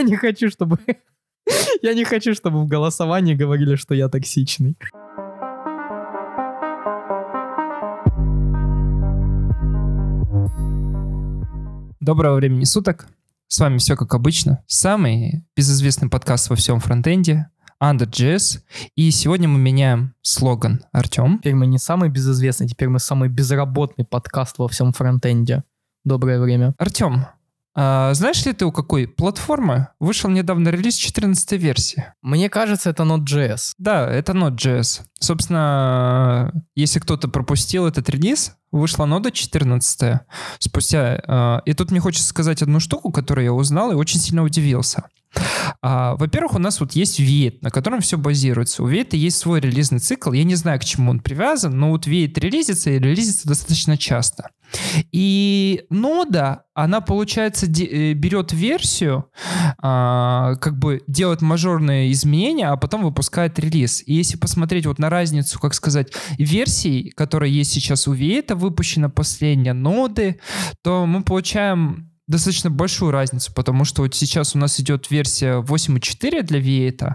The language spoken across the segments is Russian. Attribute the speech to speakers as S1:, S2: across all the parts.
S1: Я не хочу, чтобы... Я не хочу, чтобы в голосовании говорили, что я токсичный. Доброго времени суток. С вами все как обычно. Самый безызвестный подкаст во всем фронтенде Under.js. И сегодня мы меняем слоган. Артем.
S2: Теперь мы не самый безызвестный, теперь мы самый безработный подкаст во всем фронтенде. Доброе время.
S1: Артем, а, знаешь ли ты, у какой платформы вышел недавно релиз 14 версии?
S2: Мне кажется, это Node.js.
S1: Да, это Node.js. Собственно, если кто-то пропустил этот релиз, вышла нода 14 спустя... А, и тут мне хочется сказать одну штуку, которую я узнал и очень сильно удивился. А, во-первых, у нас вот есть V8, на котором все базируется. У V8 есть свой релизный цикл. Я не знаю, к чему он привязан, но вот V8 релизится и релизится достаточно часто. И нода, она, получается, э, берет версию, а, как бы делает мажорные изменения, а потом выпускает релиз. И если посмотреть вот на разницу, как сказать, версий, которые есть сейчас у V8, выпущена последняя ноды, то мы получаем достаточно большую разницу, потому что вот сейчас у нас идет версия 8.4 для V8,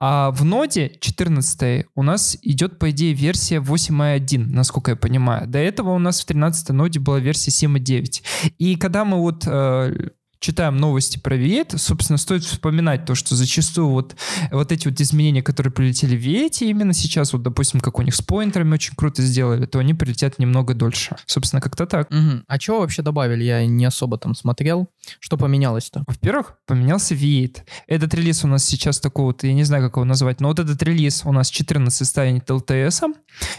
S1: а в ноде 14 у нас идет, по идее, версия 8.1, насколько я понимаю. До этого у нас в 13 ноде была версия 7.9. И когда мы вот э, читаем новости про V8, собственно, стоит вспоминать то, что зачастую вот, вот эти вот изменения, которые прилетели в V8 именно сейчас, вот, допустим, как у них с поинтерами очень круто сделали, то они прилетят немного дольше. Собственно, как-то так.
S2: Угу. А чего вообще добавили? Я не особо там смотрел. Что поменялось-то?
S1: Во-первых, поменялся V8. Этот релиз у нас сейчас такой вот, я не знаю, как его назвать, но вот этот релиз у нас 14 станет LTS,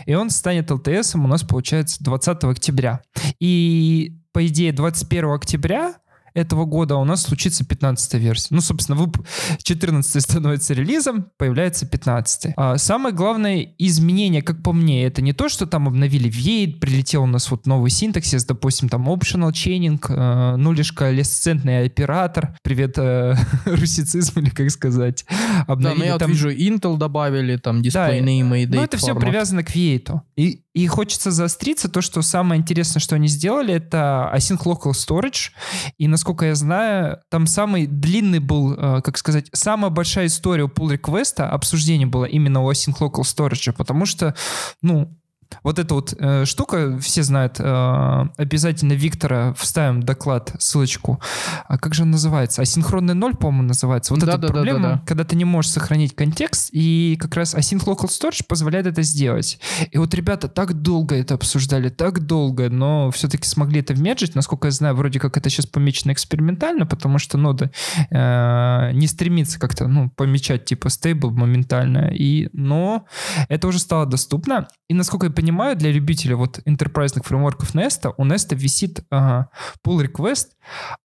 S1: и он станет LTS у нас, получается, 20 октября. И по идее, 21 октября этого года у нас случится 15 версия. Ну, собственно, вып... 14 становится релизом, появляется 15 а Самое главное изменение, как по мне, это не то, что там обновили Вейд, прилетел у нас вот новый синтаксис, допустим, там optional chaining, э, нулишка, лесцентный оператор, привет э, русицизм или как сказать.
S2: Обновили, да, ну я там... вижу, Intel добавили, там, display да, name и
S1: Ну, это все привязано к Вейту. И, и хочется заостриться, то, что самое интересное, что они сделали, это async local storage, и насколько насколько я знаю, там самый длинный был, э, как сказать, самая большая история у pull реквеста обсуждение было именно у Async Local Storage, потому что, ну, вот эта вот э, штука, все знают, э, обязательно Виктора вставим доклад, ссылочку. А как же он называется? Асинхронный ноль, по-моему, называется. Вот да, эта да, проблема, да, да, да. когда ты не можешь сохранить контекст, и как раз Async Local Storage позволяет это сделать. И вот ребята так долго это обсуждали, так долго, но все-таки смогли это вмержить. Насколько я знаю, вроде как это сейчас помечено экспериментально, потому что нода э, не стремится как-то, ну, помечать типа стейбл моментально. И, но это уже стало доступно. И насколько я понимаю, для любителя вот интерпрайзных фреймворков Nest, у Nest висит ага, pull request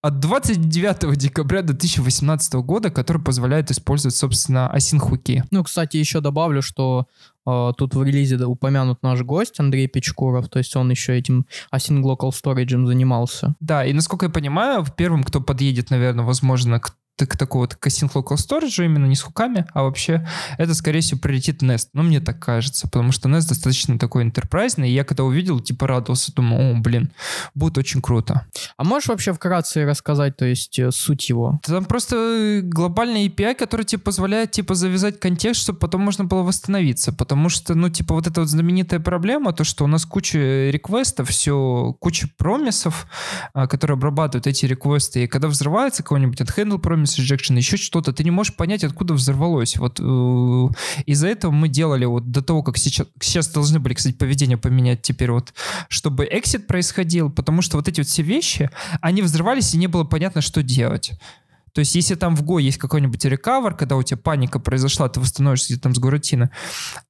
S1: от 29 декабря 2018 года, который позволяет использовать, собственно, async
S2: Ну, кстати, еще добавлю, что э, тут в релизе упомянут наш гость Андрей Печкуров, то есть он еще этим async local storage занимался.
S1: Да, и насколько я понимаю, первым, кто подъедет, наверное, возможно, к к такого вот async local storage именно не с хуками, а вообще это, скорее всего, прилетит Nest. Ну, мне так кажется, потому что Nest достаточно такой интерпрайзный, и я когда увидел, типа радовался, думал, о, блин, будет очень круто.
S2: А можешь вообще вкратце рассказать, то есть, э, суть его?
S1: Там просто глобальный API, который тебе позволяет, типа, завязать контекст, чтобы потом можно было восстановиться, потому что, ну, типа, вот эта вот знаменитая проблема, то, что у нас куча реквестов, все, куча промисов, а, которые обрабатывают эти реквесты, и когда взрывается какой-нибудь от handle promise, performance rejection, еще что-то, ты не можешь понять, откуда взорвалось. Вот э, из-за этого мы делали вот до того, как сейчас, сейчас должны были, кстати, поведение поменять теперь вот, чтобы exit происходил, потому что вот эти вот все вещи, они взрывались, и не было понятно, что делать. То есть, если там в Go есть какой-нибудь рекавер, когда у тебя паника произошла, ты восстановишься там с горутина,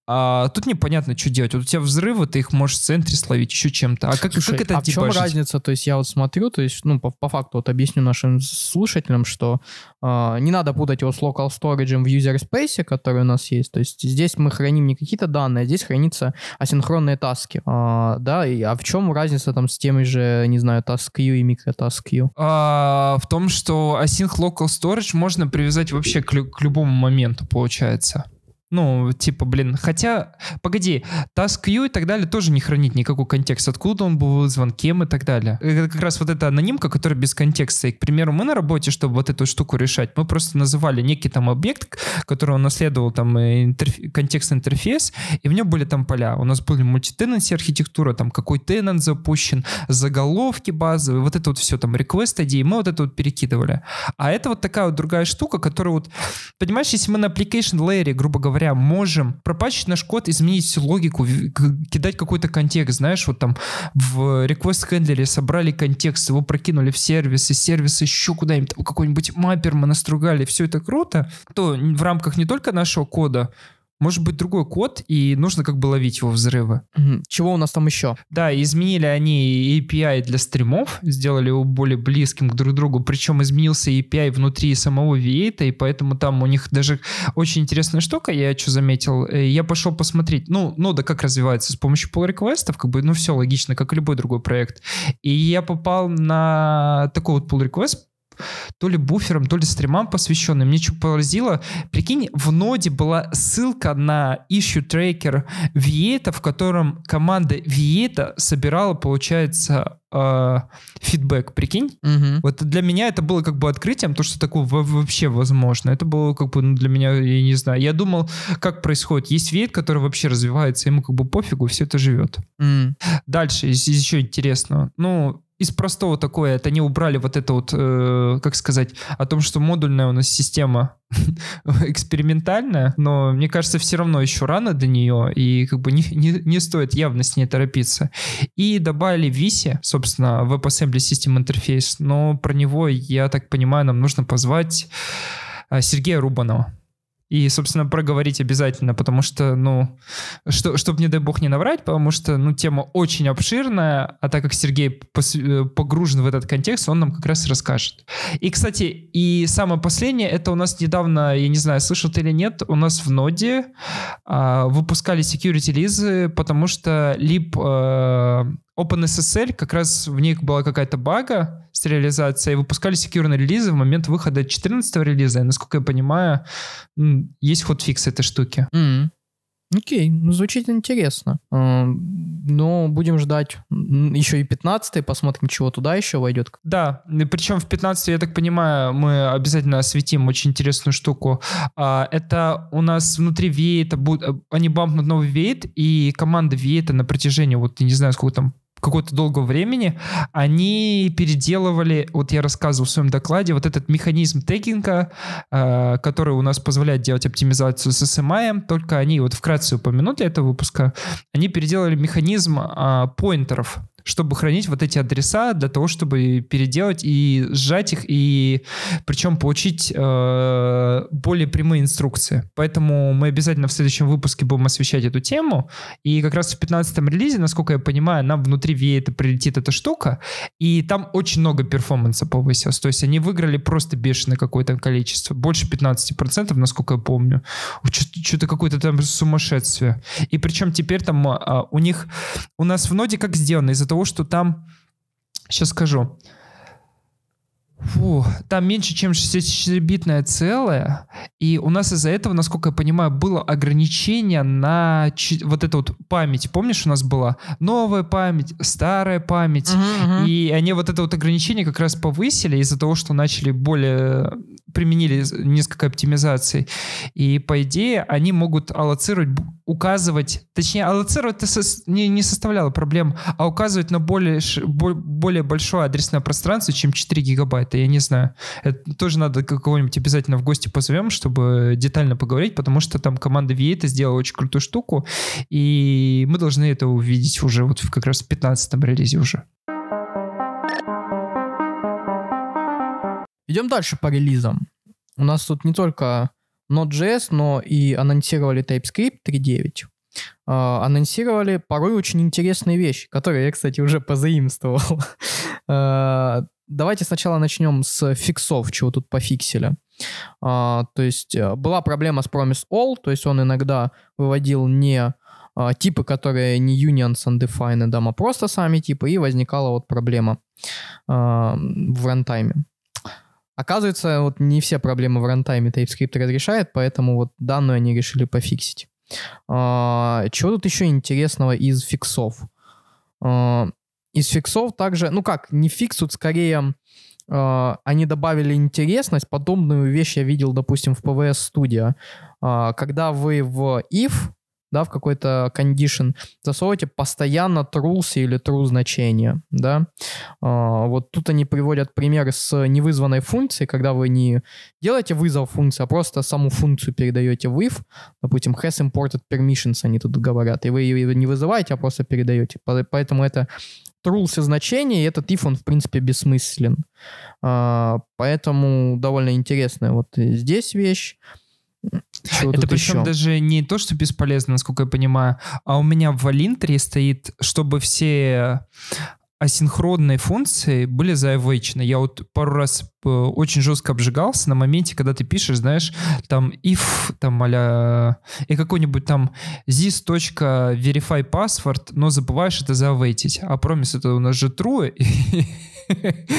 S1: а тут непонятно, что делать. Вот у тебя взрывы, ты их можешь в центре словить, еще чем-то. А как, Слушай, как это
S2: а в чем разница? То есть я вот смотрю, то есть, ну, по, по факту вот объясню нашим слушателям, что не надо путать его с local storage в user space, который у нас есть. То есть здесь мы храним не какие-то данные, а здесь хранятся асинхронные таски. Э, да, и, а в чем разница там с теми же, не знаю, task queue и microtask queue?
S1: А, в том, что async local storage можно привязать вообще к, к любому моменту, получается. Ну, типа, блин, хотя, погоди, task queue и так далее тоже не хранит никакой контекст. Откуда он был вызван, кем и так далее. Это как раз вот эта анонимка, которая без контекста. И, к примеру, мы на работе, чтобы вот эту штуку решать, мы просто называли некий там объект, который унаследовал там интерф... контекстный интерфейс, и в нем были там поля. У нас были мультитенанси архитектура, там какой тенант запущен, заголовки базовые, вот это вот все, там, request ID, мы вот это вот перекидывали. А это вот такая вот другая штука, которая вот, понимаешь, если мы на application layer, грубо говоря, говоря, можем пропачить наш код, изменить логику, кидать какой-то контекст, знаешь, вот там в request handler собрали контекст, его прокинули в сервис, и сервис еще куда-нибудь, какой-нибудь маппер мы настругали, все это круто, то в рамках не только нашего кода, может быть другой код, и нужно как бы ловить его взрывы.
S2: Чего у нас там еще?
S1: Да, изменили они API для стримов, сделали его более близким к друг другу, причем изменился API внутри самого V8, и поэтому там у них даже очень интересная штука, я что заметил, э, я пошел посмотреть, ну, нода как развивается с помощью pull реквестов как бы, ну, все логично, как и любой другой проект. И я попал на такой вот pull request, то ли буфером, то ли стримам посвященным. Мне что поразило, прикинь, в ноде была ссылка на issue tracker Vieta, в котором команда Vieta собирала, получается, э, фидбэк, прикинь?
S2: Угу.
S1: Вот для меня это было как бы открытием, то, что такое вообще возможно. Это было как бы ну, для меня, я не знаю, я думал, как происходит. Есть веет, который вообще развивается, ему как бы пофигу, все это живет.
S2: Mm.
S1: Дальше, из еще интересного. Ну, из простого такое, это они убрали вот это вот, э, как сказать, о том, что модульная у нас система экспериментальная, но мне кажется, все равно еще рано до нее, и как бы не, не, не стоит явно с ней торопиться. И добавили VISI, собственно, WebAssembly System Interface, но про него, я так понимаю, нам нужно позвать э, Сергея Рубанова и, собственно, проговорить обязательно, потому что, ну, что, чтобы, не дай бог, не наврать, потому что, ну, тема очень обширная, а так как Сергей э, погружен в этот контекст, он нам как раз расскажет. И, кстати, и самое последнее, это у нас недавно, я не знаю, слышал ты или нет, у нас в ноде а, выпускали security релизы, потому что либо а, OpenSSL, как раз в них была какая-то бага с реализацией, выпускали секьюрные релизы в момент выхода 14 релиза, и, насколько я понимаю, есть ход-фикс этой штуки.
S2: Mm-hmm. Окей, ну звучит интересно. А, но будем ждать еще и 15 посмотрим, чего туда еще войдет.
S1: Да, причем в 15 я так понимаю, мы обязательно осветим очень интересную штуку. А, это у нас внутри V8, будет, они бампнут новый V8, и команда V8 на протяжении, вот я не знаю, сколько там какого-то долгого времени, они переделывали, вот я рассказывал в своем докладе, вот этот механизм тегинга, э, который у нас позволяет делать оптимизацию с SMI, только они, вот вкратце упомяну для этого выпуска, они переделали механизм э, поинтеров чтобы хранить вот эти адреса для того, чтобы переделать и сжать их, и причем получить э, более прямые инструкции. Поэтому мы обязательно в следующем выпуске будем освещать эту тему. И как раз в 15-м релизе, насколько я понимаю, нам внутри это прилетит эта штука, и там очень много перформанса повысилось. То есть они выиграли просто бешеное какое-то количество. Больше 15%, насколько я помню. Что-то какое-то там сумасшествие. И причем теперь там а, у них, у нас в ноде как сделано? Из-за того, что там, сейчас скажу, Фу, там меньше, чем 64-битное целое, и у нас из-за этого, насколько я понимаю, было ограничение на вот эту вот память. Помнишь, у нас была новая память, старая память, uh-huh, uh-huh. и они вот это вот ограничение как раз повысили из-за того, что начали более применили несколько оптимизаций. И по идее они могут аллоцировать, указывать, точнее аллоцировать это со, не, не составляло проблем, а указывать на более, более большое адресное пространство, чем 4 гигабайта. Я не знаю. Это тоже надо кого-нибудь обязательно в гости позовем, чтобы детально поговорить, потому что там команда V8 сделала очень крутую штуку, и мы должны это увидеть уже вот как раз в 15 релизе уже.
S2: Идем дальше по релизам. У нас тут не только Node.js, но и анонсировали TypeScript 3.9. Uh, анонсировали порой очень интересные вещи, которые я, кстати, уже позаимствовал. uh, давайте сначала начнем с фиксов, чего тут пофиксили. Uh, то есть э, была проблема с Promise All, то есть он иногда выводил не типы, которые не unions undefined, а просто сами типы, и возникала вот проблема в рантайме. Оказывается, вот не все проблемы в рантайме TypeScript разрешает, поэтому вот данную они решили пофиксить. А, чего тут еще интересного из фиксов? А, из фиксов также, ну как, не фикс, тут скорее а, они добавили интересность. Подобную вещь я видел, допустим, в PVS Studio. Когда вы в if да, в какой-то condition, засовывайте постоянно truth или true значение, да. А, вот тут они приводят пример с невызванной функцией, когда вы не делаете вызов функции, а просто саму функцию передаете в if, допустим, has imported permissions, они тут говорят, и вы ее не вызываете, а просто передаете. Поэтому это truth значение, и этот if, он, в принципе, бессмыслен. А, поэтому довольно интересная вот здесь вещь.
S1: Это причем еще? даже не то, что бесполезно, насколько я понимаю, а у меня в Валинтре стоит, чтобы все асинхронные функции были заэвейчены. Я вот пару раз э, очень жестко обжигался на моменте, когда ты пишешь, знаешь, там if, там а и какой-нибудь там this.verify password, но забываешь это заэвейтить. А промис это у нас же true, и,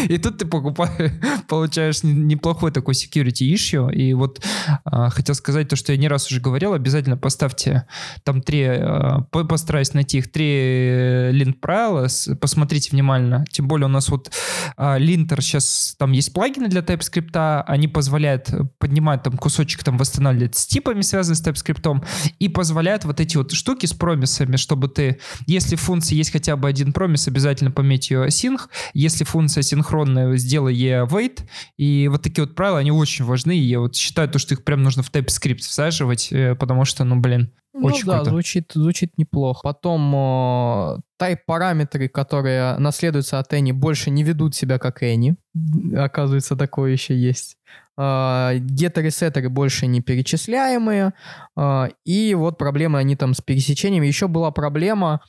S1: И тут ты покупаешь, получаешь неплохой такой security issue. И вот а, хотел сказать то, что я не раз уже говорил, обязательно поставьте там три, а, постараюсь найти их, три линт правила, посмотрите внимательно. Тем более у нас вот а, линтер сейчас, там есть плагины для TypeScript, они позволяют поднимать там кусочек, там восстанавливать с типами, связанными с TypeScript, и позволяют вот эти вот штуки с промисами, чтобы ты, если в функции есть хотя бы один промис, обязательно пометь ее async, если функция синхронная, сделай ей await. И вот такие вот правила, они очень важны. И я вот считаю, то, что их прям нужно в TypeScript всаживать, э, потому что, ну, блин,
S2: ну
S1: очень
S2: да,
S1: круто.
S2: звучит, звучит неплохо. Потом э, type-параметры, которые наследуются от Any, больше не ведут себя как Any. Оказывается, такое еще есть. Uh, геттеры сеттеры больше не перечисляемые. Uh, и вот проблемы они там с пересечениями. Еще была проблема,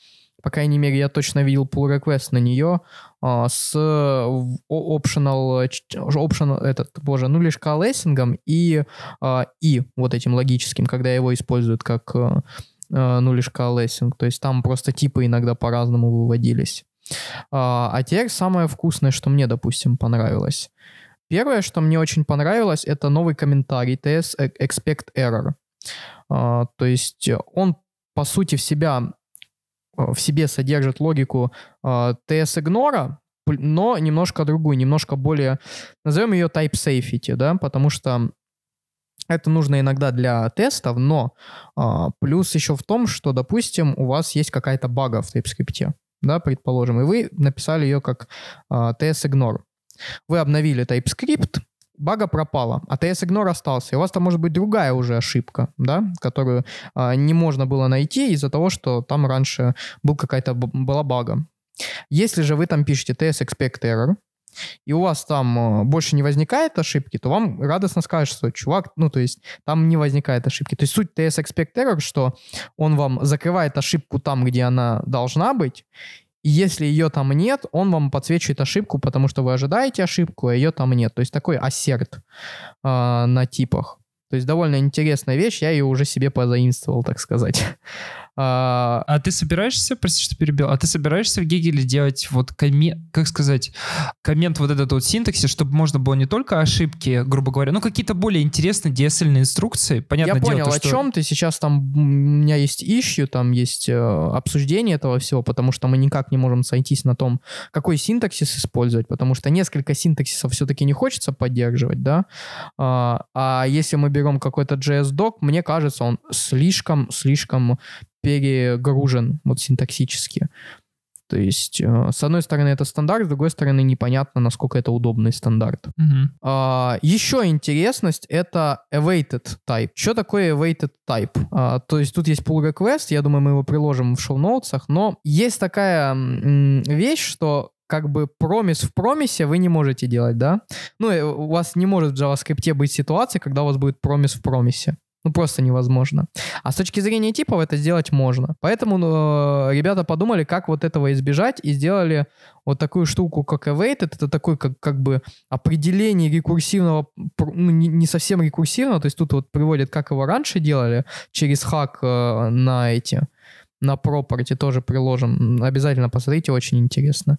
S2: по крайней мере, я точно видел pull request на нее а, с optional, optional этот, боже, ну лишь колессингом и, а, и вот этим логическим, когда его используют как а, ну лишь колессинг. То есть там просто типы иногда по-разному выводились. А теперь самое вкусное, что мне, допустим, понравилось. Первое, что мне очень понравилось, это новый комментарий TS Expect Error. То есть он, по сути, в себя Э, в себе содержит логику э, TS-игнора, но немножко другую, немножко более, назовем ее type safety, да, потому что это нужно иногда для тестов, но а, плюс еще в том, что, допустим, у вас есть какая-то бага в TypeScript, да, предположим, и вы написали ее как а, TS-ignore. Вы обновили TypeScript, бага пропала, а TS-Ignore остался. И у вас там может быть другая уже ошибка, да, которую а, не можно было найти из-за того, что там раньше был какая-то была бага. Если же вы там пишете TS-Expect Error, и у вас там а, больше не возникает ошибки, то вам радостно скажут, что чувак, ну, то есть там не возникает ошибки. То есть суть TS Expect Error, что он вам закрывает ошибку там, где она должна быть, если ее там нет, он вам подсвечивает ошибку, потому что вы ожидаете ошибку, а ее там нет. То есть такой ассерт э, на типах. То есть довольно интересная вещь, я ее уже себе позаимствовал, так сказать.
S1: А, а ты собираешься, прости, что перебил, а ты собираешься в Гегеле делать вот коммент, как сказать, коммент вот этот вот синтаксис, чтобы можно было не только ошибки, грубо говоря, ну какие-то более интересные DSL инструкции, понятно
S2: Я
S1: дело,
S2: понял,
S1: то,
S2: о что... чем ты. Сейчас там, у меня есть ищу, там есть э, обсуждение этого всего, потому что мы никак не можем сойтись на том, какой синтаксис использовать, потому что несколько синтаксисов все-таки не хочется поддерживать, да, а, а если мы берем какой-то JS-док, мне кажется, он слишком, слишком перегружен вот синтаксически. То есть, э, с одной стороны, это стандарт, с другой стороны, непонятно, насколько это удобный стандарт.
S1: Uh-huh.
S2: А, еще интересность — это awaited type. Что такое awaited type? А, то есть тут есть pull request, я думаю, мы его приложим в шоу-ноутсах, но есть такая вещь, что как бы промис в промисе вы не можете делать, да? Ну, э, у вас не может в JavaScript быть ситуации, когда у вас будет промис в промисе. Ну, просто невозможно. А с точки зрения типов это сделать можно. Поэтому ну, ребята подумали, как вот этого избежать, и сделали вот такую штуку, как awaited. Это такой, как, как бы, определение рекурсивного, ну, не, не совсем рекурсивного, то есть тут вот приводят, как его раньше делали, через хак э, на эти, на property тоже приложим. Обязательно посмотрите, очень интересно.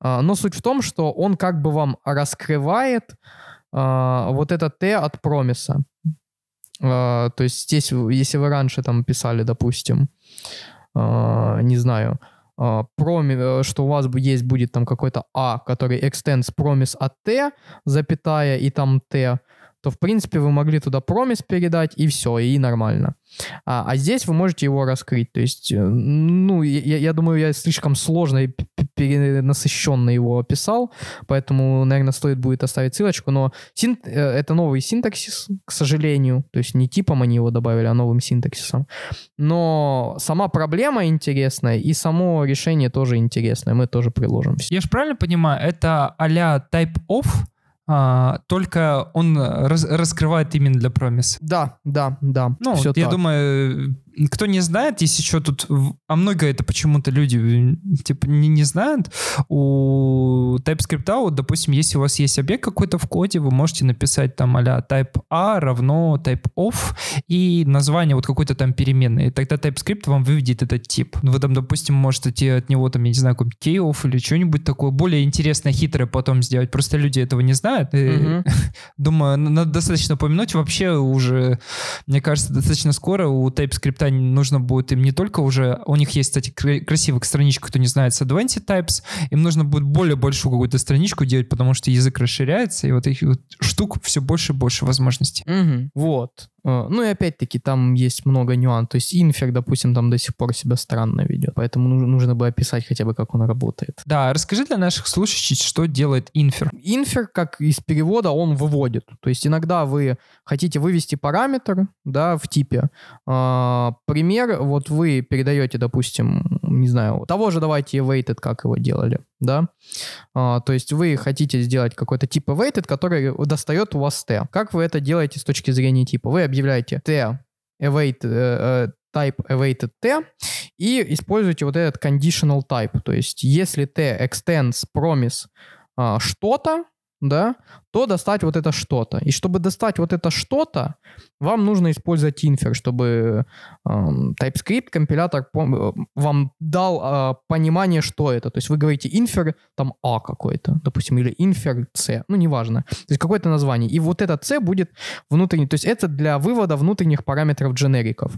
S2: А, но суть в том, что он как бы вам раскрывает а, вот это Т от промиса. А, то есть здесь, если вы раньше там писали, допустим, а, не знаю, а, проми, э, что у вас есть будет там какой-то А, который extends promise от Т, запятая, и там Т, то, в принципе, вы могли туда промис передать, и все, и нормально. А, а здесь вы можете его раскрыть. То есть, э, ну, я, я думаю, я слишком сложно и перенасыщенно его описал, поэтому, наверное, стоит будет оставить ссылочку, но син, э, это новый синтаксис, к сожалению, то есть не типом они его добавили, а новым синтаксисом. Но сама проблема интересная, и само решение тоже интересное, мы тоже приложим.
S1: Я же правильно понимаю, это а-ля type of, а, только он раз, раскрывает именно для промис.
S2: Да, да, да.
S1: Ну, я так. думаю, кто не знает, есть еще тут, а много это почему-то люди типа не, не знают, у TypeScript, вот, допустим, если у вас есть объект какой-то в коде, вы можете написать там а type A равно type of и название вот какой-то там переменной, и тогда TypeScript вам выведет этот тип. Вы там, допустим, можете от него там, я не знаю, какой-нибудь key или что-нибудь такое более интересное, хитрое потом сделать. Просто люди этого не знают. И, думаю, надо достаточно упомянуть. Вообще уже, мне кажется, достаточно скоро у TypeScript нужно будет им не только уже... У них есть, кстати, красивая страничка, кто не знает, с Advanced Types. Им нужно будет более большую какую-то страничку делать, потому что язык расширяется, и вот этих вот штук все больше и больше возможностей.
S2: Угу. Вот. Э, ну и опять-таки там есть много нюансов. То есть инфер, допустим, там до сих пор себя странно ведет. Поэтому нужно бы описать хотя бы, как он работает.
S1: Да, расскажи для наших слушателей, что делает инфер.
S2: Инфер, как из перевода, он выводит. То есть иногда вы хотите вывести параметр да, в типе. А, пример, вот вы передаете, допустим, не знаю, того же давайте awaited, как его делали, да. А, то есть вы хотите сделать какой-то тип awaited, который достает у вас t. Как вы это делаете с точки зрения типа? Вы объявляете t await, э, э, type awaited t и используете вот этот conditional type. То есть если t extends promise а, что-то, да, то достать вот это что-то. И чтобы достать вот это что-то, вам нужно использовать инфер, чтобы э, TypeScript компилятор э, вам дал э, понимание, что это. То есть вы говорите инфер там А какой-то, допустим, или инфер C, ну неважно. То есть какое-то название. И вот это C будет внутренний. То есть это для вывода внутренних параметров дженериков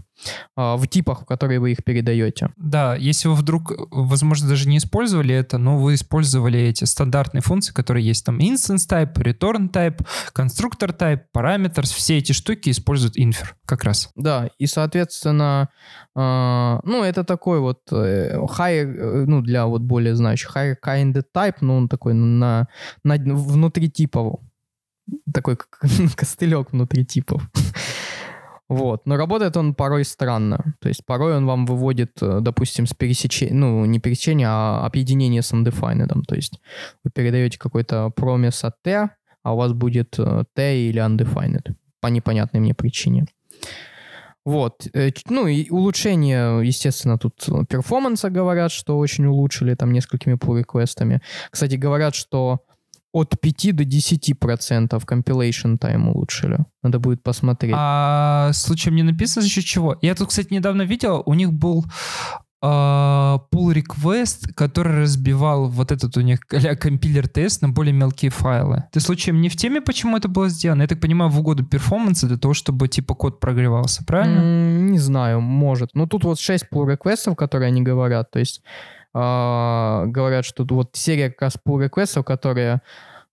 S2: э, в типах, в которые вы их передаете.
S1: Да, если вы вдруг, возможно, даже не использовали это, но вы использовали эти стандартные функции, которые есть там instance type, return type, constructor type, parameters, все эти штуки используют infer как раз.
S2: Да, и, соответственно, э, ну, это такой вот э, high, э, ну, для вот более знающих, high kind type, ну, он такой на, на внутри типов, такой костылек внутри типов. Вот. Но работает он порой странно. То есть порой он вам выводит, э, допустим, с пересечения, ну, не пересечения, а объединение с undefined. То есть вы передаете какой-то промис от T, а у вас будет э, T или undefined по непонятной мне причине. Вот. Э, ну и улучшение, естественно, тут перформанса говорят, что очень улучшили там несколькими pull-реквестами. Кстати, говорят, что от 5 до 10 процентов compilation time улучшили. Надо будет посмотреть.
S1: А случаем не написано за счет чего? Я тут, кстати, недавно видел, у них был pull request, который разбивал вот этот у них компилер тест на более мелкие файлы. Ты случаем не в теме, почему это было сделано? Я так понимаю, в угоду перформанса для того, чтобы типа код прогревался, правильно?
S2: Mm, не знаю, может. Но тут вот 6 pull реквестов которые они говорят. То есть э, говорят, что вот серия как раз pull реквестов которые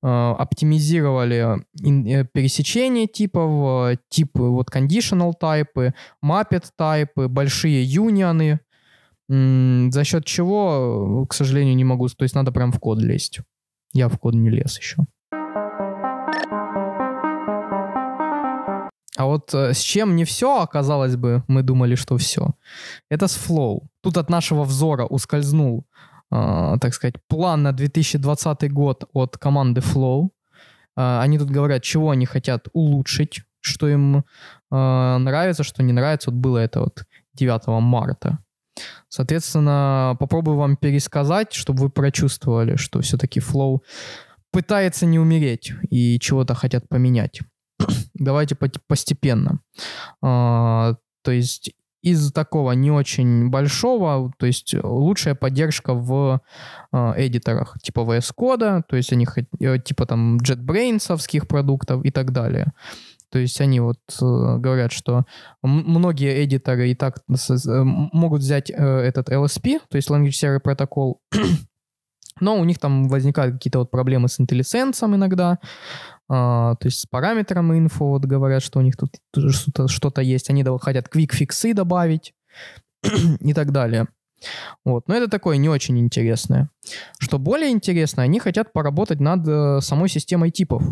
S2: э, оптимизировали э, пересечение типов, типы вот conditional тайпы, mapped тайпы, большие юнионы, за счет чего, к сожалению, не могу. То есть надо прям в код лезть. Я в код не лез еще. А вот э, с чем не все, оказалось бы, мы думали, что все. Это с Flow. Тут от нашего взора ускользнул, э, так сказать, план на 2020 год от команды Flow. Э, они тут говорят, чего они хотят улучшить, что им э, нравится, что не нравится. Вот было это вот 9 марта. Соответственно, попробую вам пересказать, чтобы вы прочувствовали, что все-таки Flow пытается не умереть и чего-то хотят поменять. Давайте постепенно. А, то есть из такого не очень большого, то есть лучшая поддержка в э, эдиторах типа VS Code, то есть они э, типа там JetBrains продуктов и так далее. То есть они вот э, говорят, что многие эдиторы и так э, могут взять э, этот LSP, то есть Language Server Protocol, но у них там возникают какие-то вот проблемы с IntelliSense иногда, а, то есть с параметром инфо вот говорят, что у них тут что-то, что-то есть. Они хотят quick-фиксы добавить и так далее. Вот. Но это такое не очень интересное. Что более интересно, они хотят поработать над самой системой типов.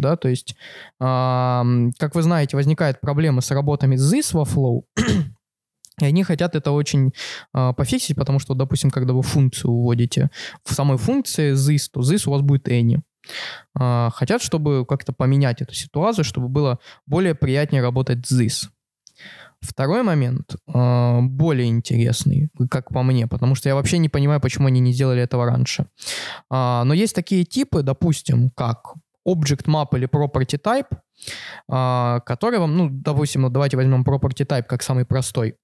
S2: Да, то есть, э, как вы знаете, возникают проблемы с работами this во Flow, и они хотят это очень э, пофиксить, потому что, допустим, когда вы функцию вводите в самой функции this, то this у вас будет any. А, хотят, чтобы как-то поменять эту ситуацию, чтобы было более приятнее работать this. Второй момент а, более интересный, как по мне, потому что я вообще не понимаю, почему они не сделали этого раньше. А, но есть такие типы, допустим, как Object Map или Property Type, которые вам, ну, допустим, ну, давайте возьмем Property Type как самый простой.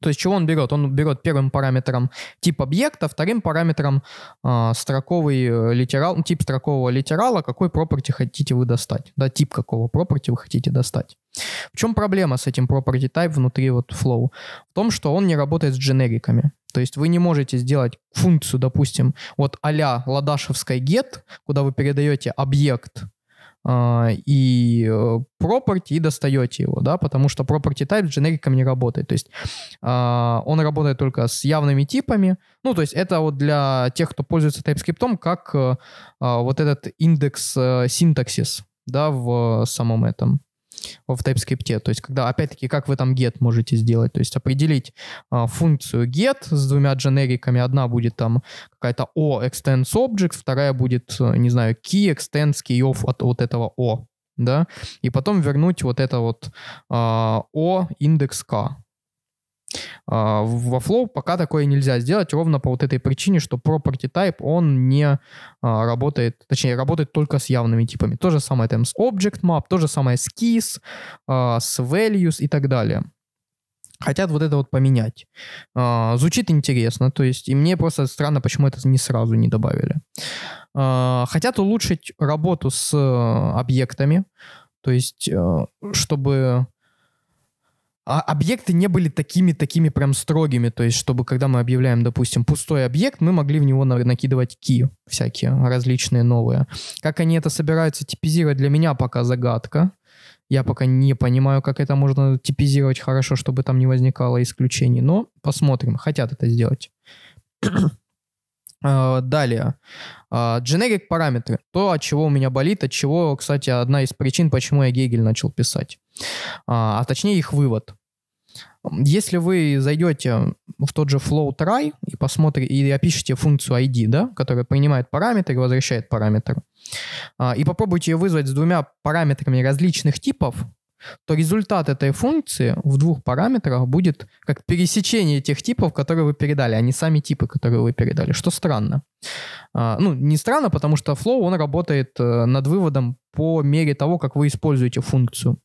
S2: То есть чего он берет? Он берет первым параметром тип объекта, вторым параметром э, строковый литерал, тип строкового литерала, какой property хотите вы достать, да, тип какого property вы хотите достать. В чем проблема с этим property type внутри вот flow? В том, что он не работает с дженериками. То есть вы не можете сделать функцию, допустим, вот а-ля ладашевской get, куда вы передаете объект а, и э, property и достаете его, да, потому что property type с дженериком не работает. То есть uh, он работает только с явными типами. Ну, то есть это вот для тех, кто пользуется TypeScript, как uh, вот этот индекс uh, синтаксис, да, в самом этом в TypeScript. То есть, когда, опять-таки, как вы там get можете сделать? То есть, определить а, функцию get с двумя дженериками. Одна будет там какая-то o extends object, вторая будет, не знаю, key extends key of от вот этого o. Да, и потом вернуть вот это вот а, o индекс k. А, во Flow пока такое нельзя сделать ровно по вот этой причине, что property type, он не а, работает, точнее, работает только с явными типами. То же самое там с object map, то же самое с keys, а, с values и так далее. Хотят вот это вот поменять. Звучит интересно, то есть, и мне просто странно, почему это не сразу не добавили. Хотят улучшить работу с объектами, то есть, чтобы а объекты не были такими-такими прям строгими, то есть чтобы когда мы объявляем, допустим, пустой объект, мы могли в него накидывать ки всякие различные новые. Как они это собираются типизировать, для меня пока загадка. Я пока не понимаю, как это можно типизировать хорошо, чтобы там не возникало исключений, но посмотрим, хотят это сделать. А, далее. А, generic параметры. То, от чего у меня болит, от чего, кстати, одна из причин, почему я Гегель начал писать. А, а точнее их вывод. Если вы зайдете в тот же flow try и посмотрите, и опишите функцию ID, да, которая принимает параметр и возвращает параметр, и попробуйте ее вызвать с двумя параметрами различных типов, то результат этой функции в двух параметрах будет как пересечение тех типов, которые вы передали, а не сами типы, которые вы передали, что странно. А, ну, не странно, потому что Flow, он работает э, над выводом по мере того, как вы используете функцию, а,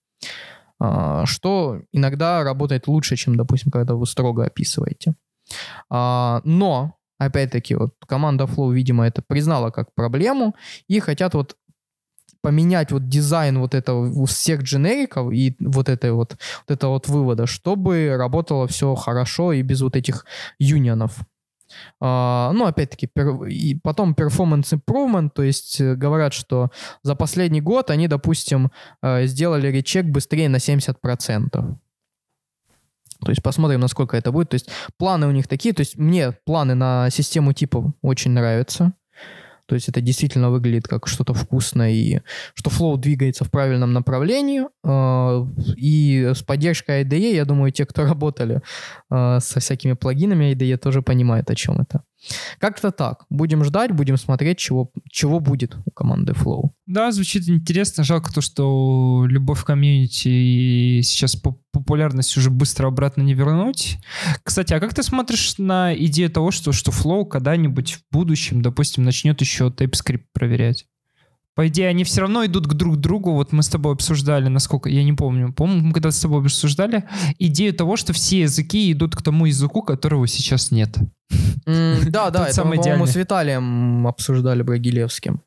S2: что иногда работает лучше, чем, допустим, когда вы строго описываете. А, но опять-таки, вот команда Flow, видимо, это признала как проблему и хотят вот поменять вот дизайн вот этого всех дженериков и вот это вот, вот это вот вывода, чтобы работало все хорошо и без вот этих юнионов. Uh, ну, опять-таки, пер... и потом performance improvement, то есть э, говорят, что за последний год они, допустим, uh, сделали речек быстрее на 70%. То есть посмотрим, насколько это будет. То есть планы у них такие. То есть мне планы на систему типов очень нравятся. То есть это действительно выглядит как что-то вкусное, и что Flow двигается в правильном направлении. А, и с поддержкой IDE, я думаю, те, кто работали а, со всякими плагинами IDE, тоже понимают, о чем это. Как-то так. Будем ждать, будем смотреть, чего, чего будет у команды Flow.
S1: Да, звучит интересно. Жалко то, что любовь к комьюнити сейчас популярность уже быстро обратно не вернуть. Кстати, а как ты смотришь на идею того, что, что Flow когда-нибудь в будущем, допустим, начнет еще TypeScript проверять? По идее, они все равно идут к друг другу. Вот мы с тобой обсуждали, насколько, я не помню, помню, мы когда с тобой обсуждали идею того, что все языки идут к тому языку, которого сейчас нет.
S2: Да, да, это мы, по-моему, с Виталием обсуждали Брагилевским.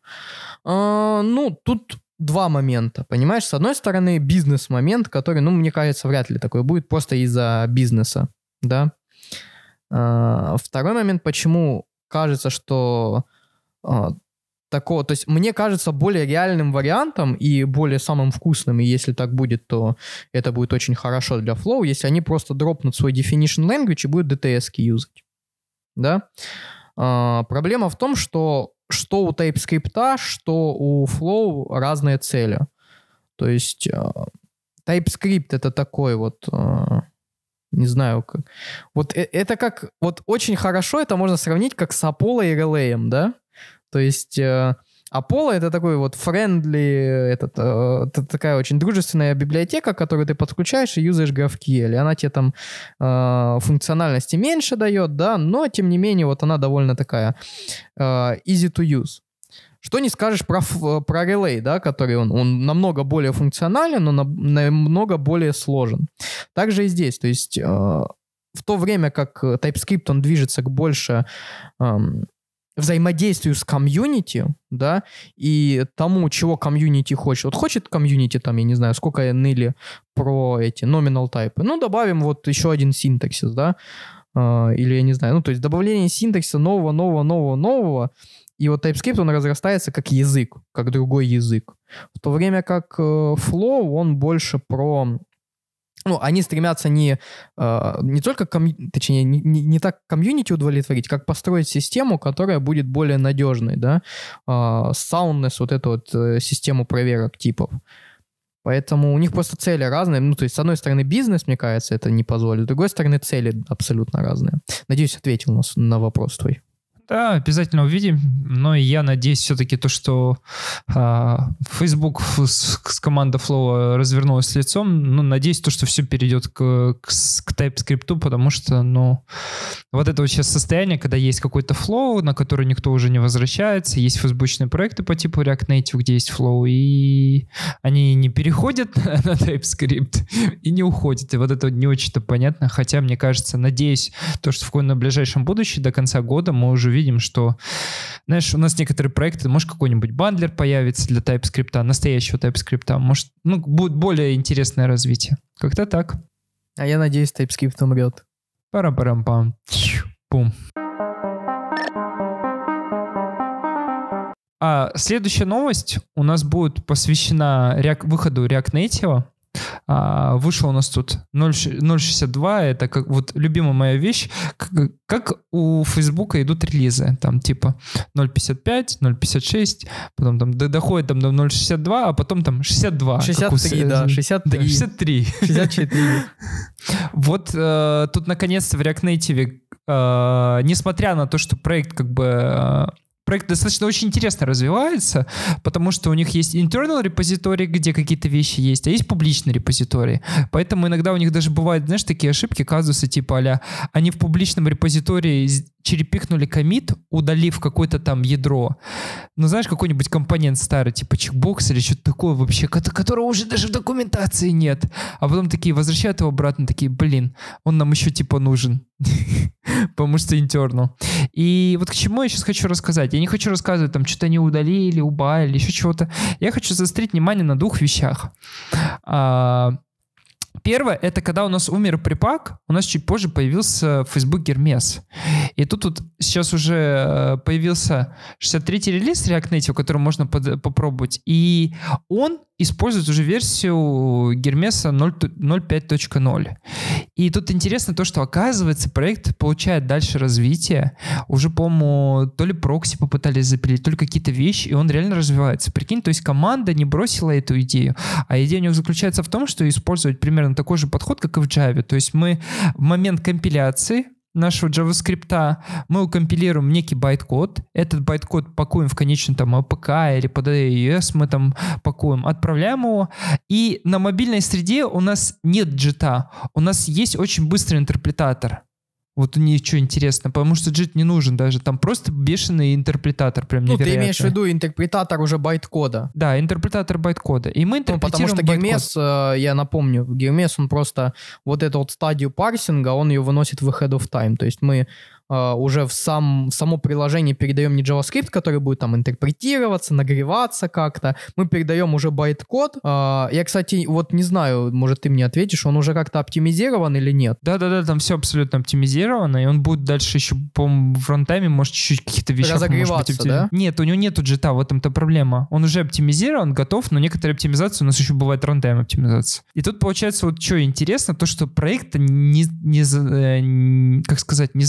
S2: А, ну, тут два момента, понимаешь? С одной стороны, бизнес-момент, который, ну, мне кажется, вряд ли такой будет, просто из-за бизнеса, да. А, второй момент, почему кажется, что а, такого, то есть мне кажется более реальным вариантом и более самым вкусным, и если так будет, то это будет очень хорошо для Flow, если они просто дропнут свой definition language и будут DTS юзать, да. А, проблема в том, что что у TypeScript, что у Flow разные цели. То есть э, TypeScript это такой вот, э, не знаю, как, вот э, это как, вот очень хорошо это можно сравнить как с Apollo и Relay, да? То есть Apollo это такой вот friendly, этот, это такая очень дружественная библиотека, которую ты подключаешь и юзаешь GraphQL. Она тебе там э, функциональности меньше дает, да, но тем не менее вот она довольно такая э, easy to use. Что не скажешь про, про Relay, да, который он, он намного более функционален, но на, намного более сложен. Также и здесь, то есть э, в то время как TypeScript он движется к больше эм, взаимодействию с комьюнити, да, и тому, чего комьюнити хочет. Вот хочет комьюнити там, я не знаю, сколько ныли про эти nominal тайпы. Ну, добавим вот еще один синтаксис, да, uh, или я не знаю, ну, то есть добавление синтаксиса нового, нового, нового, нового, и вот TypeScript, он разрастается как язык, как другой язык. В то время как uh, Flow, он больше про ну, они стремятся не, э, не только, точнее, не, не, не так комьюнити удовлетворить, как построить систему, которая будет более надежной, да, э, soundness, вот эту вот э, систему проверок типов. Поэтому у них просто цели разные. Ну, то есть, с одной стороны, бизнес, мне кажется, это не позволит, с другой стороны, цели абсолютно разные. Надеюсь, ответил нас на вопрос твой.
S1: Да, обязательно увидим. Но я надеюсь все-таки то, что а, Facebook с, с команда Flow развернулась лицом. Ну, надеюсь то, что все перейдет к, к, к TypeScript, потому что, ну, вот это вот сейчас состояние, когда есть какой-то Flow, на который никто уже не возвращается, есть фейсбучные проекты по типу React Native, где есть Flow, и они не переходят на TypeScript и не уходят. И вот это не очень-то понятно. Хотя, мне кажется, надеюсь, то, что в каком-то ближайшем будущем, до конца года, мы уже видим, что, знаешь, у нас некоторые проекты, может, какой-нибудь бандлер появится для TypeScript, настоящего TypeScript, может, ну, будет более интересное развитие. Как-то так.
S2: А я надеюсь, TypeScript умрет.
S1: Парам-парам-пам. Пум. А следующая новость у нас будет посвящена React, выходу React Native. А, вышел у нас тут 0.62, это как вот любимая моя вещь, как, как у Фейсбука идут релизы, там типа 0.55, 0.56, потом там доходит там до 0.62, а потом там 62.
S2: 63, да, 63.
S1: 63.
S2: 64.
S1: Вот э, тут наконец-то в React Native, э, несмотря на то, что проект как бы э, проект достаточно очень интересно развивается, потому что у них есть internal репозиторий, где какие-то вещи есть, а есть публичный репозиторий. Поэтому иногда у них даже бывают, знаешь, такие ошибки, казусы типа а они в публичном репозитории черепихнули комит, удалив какое-то там ядро. Ну, знаешь, какой-нибудь компонент старый, типа чекбокс или что-то такое вообще, которого уже даже в документации нет. А потом такие возвращают его обратно, такие, блин, он нам еще типа нужен. Потому что internal. И вот к чему я сейчас хочу рассказать. Я не хочу рассказывать, там, что-то они удалили, убавили, еще чего-то. Я хочу заострить внимание на двух вещах. А, Первое, это когда у нас умер припак, у нас чуть позже появился Facebook Hermes. И тут вот сейчас уже э, появился 63-й релиз React Native, который можно под, попробовать. И он использует уже версию Hermes 0.5.0. И тут интересно то, что оказывается проект получает дальше развитие. Уже, по-моему, то ли прокси попытались запилить, то ли какие-то вещи, и он реально развивается. Прикинь, то есть команда не бросила эту идею, а идея у них заключается в том, что использовать примерно такой же подход, как и в Java. То есть мы в момент компиляции нашего JavaScript мы укомпилируем некий байт-код. Этот байт-код пакуем в конечном там APK или под iOS мы там пакуем, отправляем его. И на мобильной среде у нас нет JIT а, у нас есть очень быстрый интерпретатор. Вот у них что интересно, потому что JIT не нужен даже, там просто бешеный интерпретатор, прям
S2: Ну, ты
S1: невероятный.
S2: имеешь в виду интерпретатор уже байт-кода.
S1: Да, интерпретатор байт-кода. И мы
S2: Ну, потому
S1: интерпретируем
S2: что. Гермес, э, я напомню, Гермес, он просто вот эту вот стадию парсинга, он ее выносит в ahead of time. То есть мы уже в, сам, в само приложение передаем не JavaScript, который будет там интерпретироваться, нагреваться как-то. Мы передаем уже байт-код. Э, я, кстати, вот не знаю, может, ты мне ответишь, он уже как-то оптимизирован или нет?
S1: Да-да-да, там все абсолютно оптимизировано, и он будет дальше еще, по-моему, в рантайме, может, чуть-чуть каких-то вещах... может быть,
S2: Разогреваться,
S1: оптими-
S2: да?
S1: Нет, у него нету джита, в этом-то проблема. Он уже оптимизирован, готов, но некоторые оптимизации у нас еще бывает рантайм оптимизация. И тут получается вот что интересно, то, что проект не, не э, как сказать, не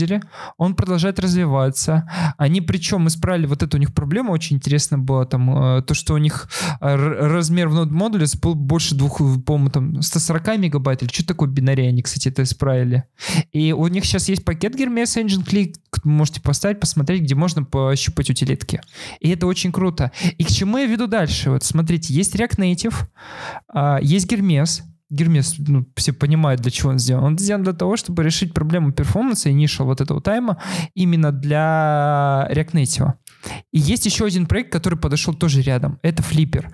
S1: заморозили, он продолжает развиваться. Они причем исправили вот эту у них проблему, очень интересно было там, э, то, что у них э, размер в нод модуле был больше двух, по-моему, там 140 мегабайт или что такое бинария, они, кстати, это исправили. И у них сейчас есть пакет Hermes Engine Click, можете поставить, посмотреть, где можно пощупать утилитки. И это очень круто. И к чему я веду дальше? Вот смотрите, есть React Native, а, есть Hermes, Гермес, ну, все понимают, для чего он сделан. Он сделан для того, чтобы решить проблему перформанса и initial вот этого тайма именно для React Native. И есть еще один проект, который подошел тоже рядом. Это Flipper.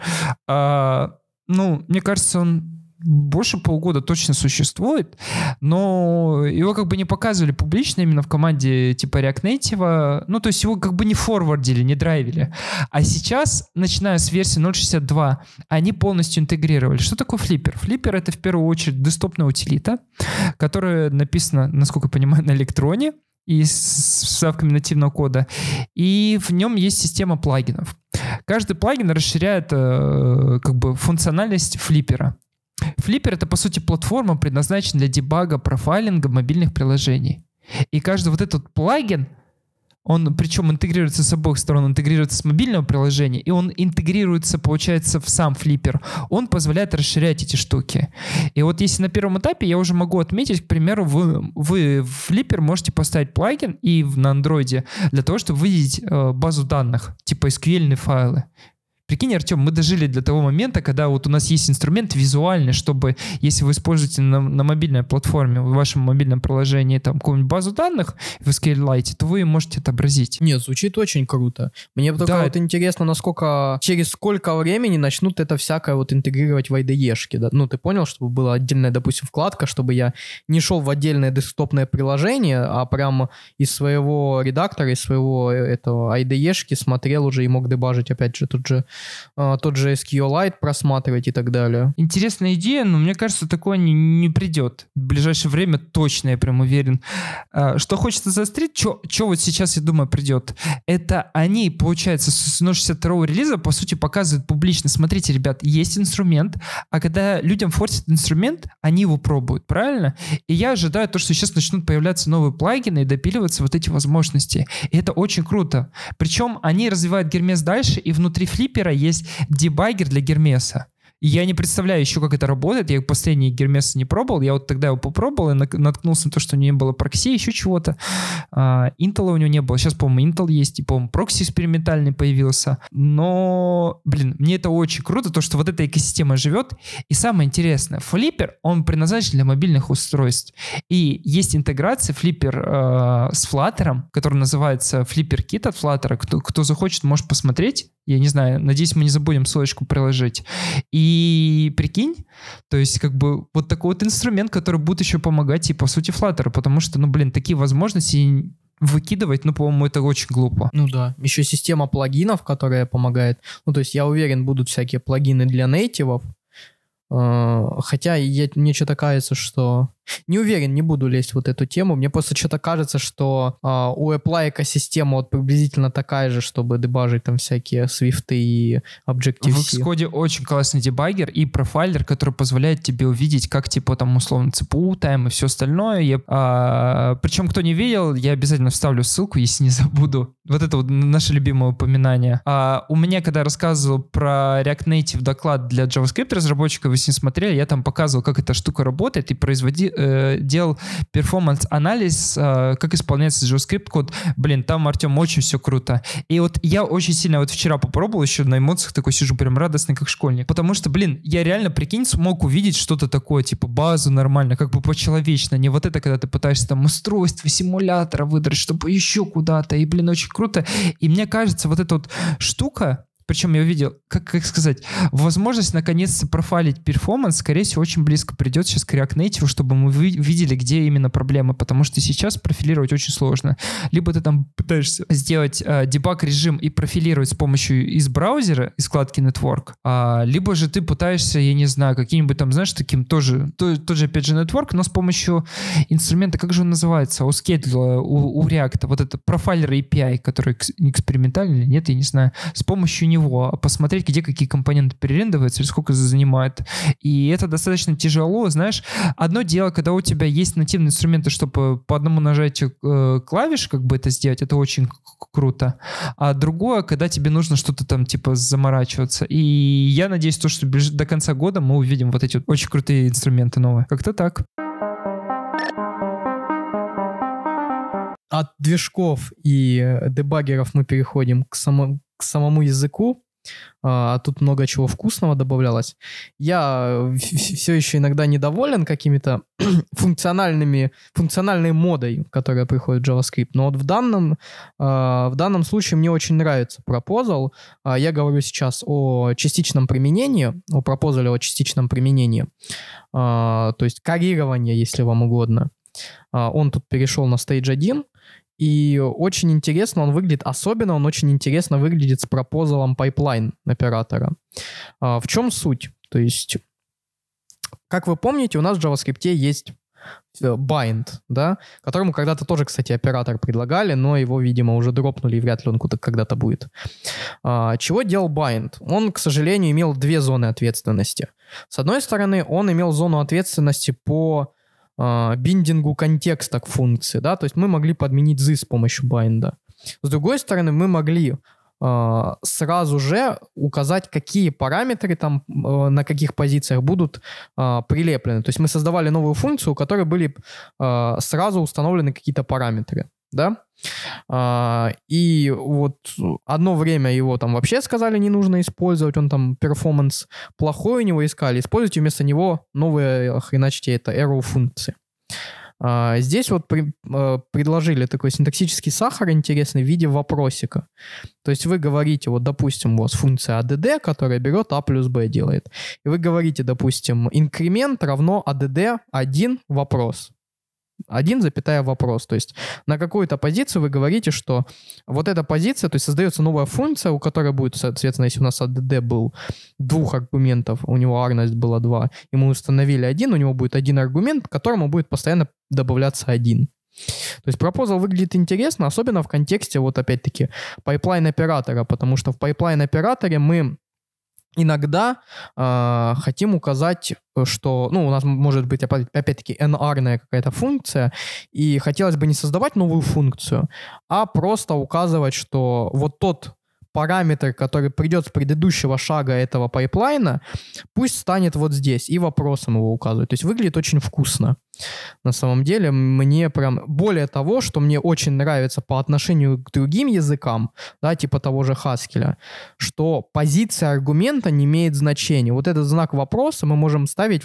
S1: А, ну, мне кажется, он больше полгода точно существует, но его как бы не показывали публично именно в команде типа React Native. Ну, то есть его как бы не форвардили, не драйвили. А сейчас, начиная с версии 0.62, они полностью интегрировали. Что такое Flipper? Flipper — это в первую очередь десктопная утилита, которая написана, насколько я понимаю, на электроне, и с вставками нативного кода. И в нем есть система плагинов. Каждый плагин расширяет э, как бы функциональность флиппера. Флиппер — это, по сути, платформа, предназначенная для дебага, профайлинга мобильных приложений. И каждый вот этот плагин, он причем интегрируется с обоих сторон, он интегрируется с мобильного приложения, и он интегрируется, получается, в сам флиппер. Он позволяет расширять эти штуки. И вот если на первом этапе я уже могу отметить, к примеру, вы, вы в флиппер можете поставить плагин и на андроиде для того, чтобы видеть э, базу данных, типа SQL файлы. Прикинь, Артем, мы дожили до того момента, когда вот у нас есть инструмент визуальный, чтобы, если вы используете на, на мобильной платформе, в вашем мобильном приложении там какую-нибудь базу данных в SQLite, то вы можете отобразить.
S2: Нет, звучит очень круто. Мне только
S1: Да.
S2: вот интересно, насколько, через сколько времени начнут это всякое вот интегрировать в IDE-шки, да? Ну, ты понял, чтобы была отдельная, допустим, вкладка, чтобы я не шел в отдельное десктопное приложение, а прям из своего редактора, из своего э, этого IDE-шки смотрел уже и мог дебажить, опять же, тот же, э, тот же SQLite просматривать и так далее.
S1: Интересная идея, но мне кажется, такое не, не придет. В ближайшее время точно, я прям уверен. А, Что хочется заострить, что вот сейчас, я думаю, придет, это они, получается, с 62 релиза, по сути, показывают публично, смотрите, ребят, есть инструмент, а когда людям форсят инструмент, они его пробуют, правильно? И я ожидаю то, что сейчас начнут появляться новые плагины и допиливаться вот эти возможности. И это очень круто. Причем они развивают Гермес дальше, и внутри флиппера есть дебаггер для Гермеса. Я не представляю еще, как это работает. Я последний Гермес не пробовал. Я вот тогда его попробовал и наткнулся на то, что у него не было прокси, еще чего-то. А, Intel у него не было. Сейчас, по-моему, Intel есть. И, по-моему, прокси экспериментальный появился. Но, блин, мне это очень круто, то, что вот эта экосистема живет. И самое интересное, Flipper, он предназначен для мобильных устройств. И есть интеграция Flipper э, с Flutter, который называется Flipper Kit от Flutter. Кто, кто захочет, может посмотреть. Я не знаю, надеюсь, мы не забудем ссылочку приложить. И прикинь, то есть как бы вот такой вот инструмент, который будет еще помогать и по сути Flutter, потому что, ну блин, такие возможности выкидывать, ну, по-моему, это очень глупо.
S2: Ну да, еще система плагинов, которая помогает. Ну, то есть я уверен, будут всякие плагины для нейтивов. Э, Хотя я, мне что-то кажется, что... Не уверен, не буду лезть в вот эту тему. Мне просто что-то кажется, что а, у Apple экосистема вот приблизительно такая же, чтобы дебажить там всякие свифты и
S1: В
S2: Objective-C.
S1: Xcode очень классный debugger и profiler, который позволяет тебе увидеть, как, типа, там, условно, CPU time и все остальное. Я, а, причем, кто не видел, я обязательно вставлю ссылку, если не забуду. Вот это вот наше любимое упоминание. А, у меня, когда я рассказывал про React Native доклад для JavaScript разработчиков, если не смотрели, я там показывал, как эта штука работает и производи, э, делал performance анализ, э, как исполняется JavaScript код. Блин, там, Артем, очень все круто. И вот я очень сильно вот вчера попробовал еще на эмоциях, такой сижу прям радостный, как школьник. Потому что, блин, я реально, прикинь, смог увидеть что-то такое, типа базу нормально, как бы по-человечно. Не вот это, когда ты пытаешься там устройство симулятора выдрать, чтобы еще куда-то. И, блин, очень круто. И мне кажется, вот эта вот штука, причем я увидел, как, как сказать, возможность наконец-то профайлить перформанс, скорее всего, очень близко придет сейчас к React Native, чтобы мы видели, где именно проблемы, потому что сейчас профилировать очень сложно. Либо ты там пытаешься сделать э, дебаг-режим и профилировать с помощью из браузера, из вкладки Network, а, либо же ты пытаешься, я не знаю, каким-нибудь там, знаешь, таким тоже, то, тот же, опять же, Network, но с помощью инструмента, как же он называется, у Schedule, у, у React, вот это профайлер API, который экспериментальный или нет, я не знаю, с помощью него, посмотреть, где какие компоненты перерендовываются или сколько занимает. И это достаточно тяжело, знаешь. Одно дело, когда у тебя есть нативные инструменты, чтобы по одному нажатию э, клавиш как бы это сделать, это очень круто. А другое, когда тебе нужно что-то там типа заморачиваться. И я надеюсь, то, что до конца года мы увидим вот эти вот очень крутые инструменты новые. Как-то так.
S2: От движков и э, дебаггеров мы переходим к, само, к самому языку, а тут много чего вкусного добавлялось. Я все еще иногда недоволен какими-то функциональными, функциональной модой, которая приходит в JavaScript. Но вот в данном, а, в данном случае мне очень нравится Proposal. А, я говорю сейчас о частичном применении, о Proposal о частичном применении. То есть карирование, если вам угодно. Он тут перешел на Stage 1, и очень интересно он выглядит, особенно он очень интересно выглядит с пропозалом pipeline оператора. А, в чем суть? То есть, как вы помните, у нас в JavaScript есть э, bind, да, которому когда-то тоже, кстати, оператор предлагали, но его, видимо, уже дропнули, и вряд ли он куда-то когда-то будет. А, чего делал bind? Он, к сожалению, имел две зоны ответственности. С одной стороны, он имел зону ответственности по биндингу контекста к функции, да, то есть мы могли подменить this с помощью байнда. С другой стороны, мы могли э, сразу же указать, какие параметры там э, на каких позициях будут э, прилеплены. То есть мы создавали новую функцию, у которой были сразу установлены какие-то параметры да, а, и вот одно время его там вообще сказали не нужно использовать, он там перформанс плохой у него искали, используйте вместо него новые, хреначьте это, arrow функции. А, здесь вот при, а, предложили такой синтаксический сахар интересный в виде вопросика. То есть вы говорите, вот, допустим, у вас функция add, которая берет a плюс b делает. И вы говорите, допустим, инкремент равно add 1 вопрос. Один запятая вопрос. То есть на какую-то позицию вы говорите, что вот эта позиция, то есть создается новая функция, у которой будет, соответственно, если у нас ADD был двух аргументов, у него арность была два, и мы установили один, у него будет один аргумент, к которому будет постоянно добавляться один. То есть proposal выглядит интересно, особенно в контексте, вот опять-таки, pipeline оператора, потому что в pipeline операторе мы иногда э, хотим указать, что, ну, у нас может быть, опять-таки, n-арная какая-то функция, и хотелось бы не создавать новую функцию, а просто указывать, что вот тот параметр, который придет с предыдущего шага этого pipeline а, пусть станет вот здесь, и вопросом его указывать. То есть выглядит очень вкусно. На самом деле, мне прям... Более того, что мне очень нравится по отношению к другим языкам, да, типа того же Haskell, что позиция аргумента не имеет значения. Вот этот знак вопроса мы можем ставить...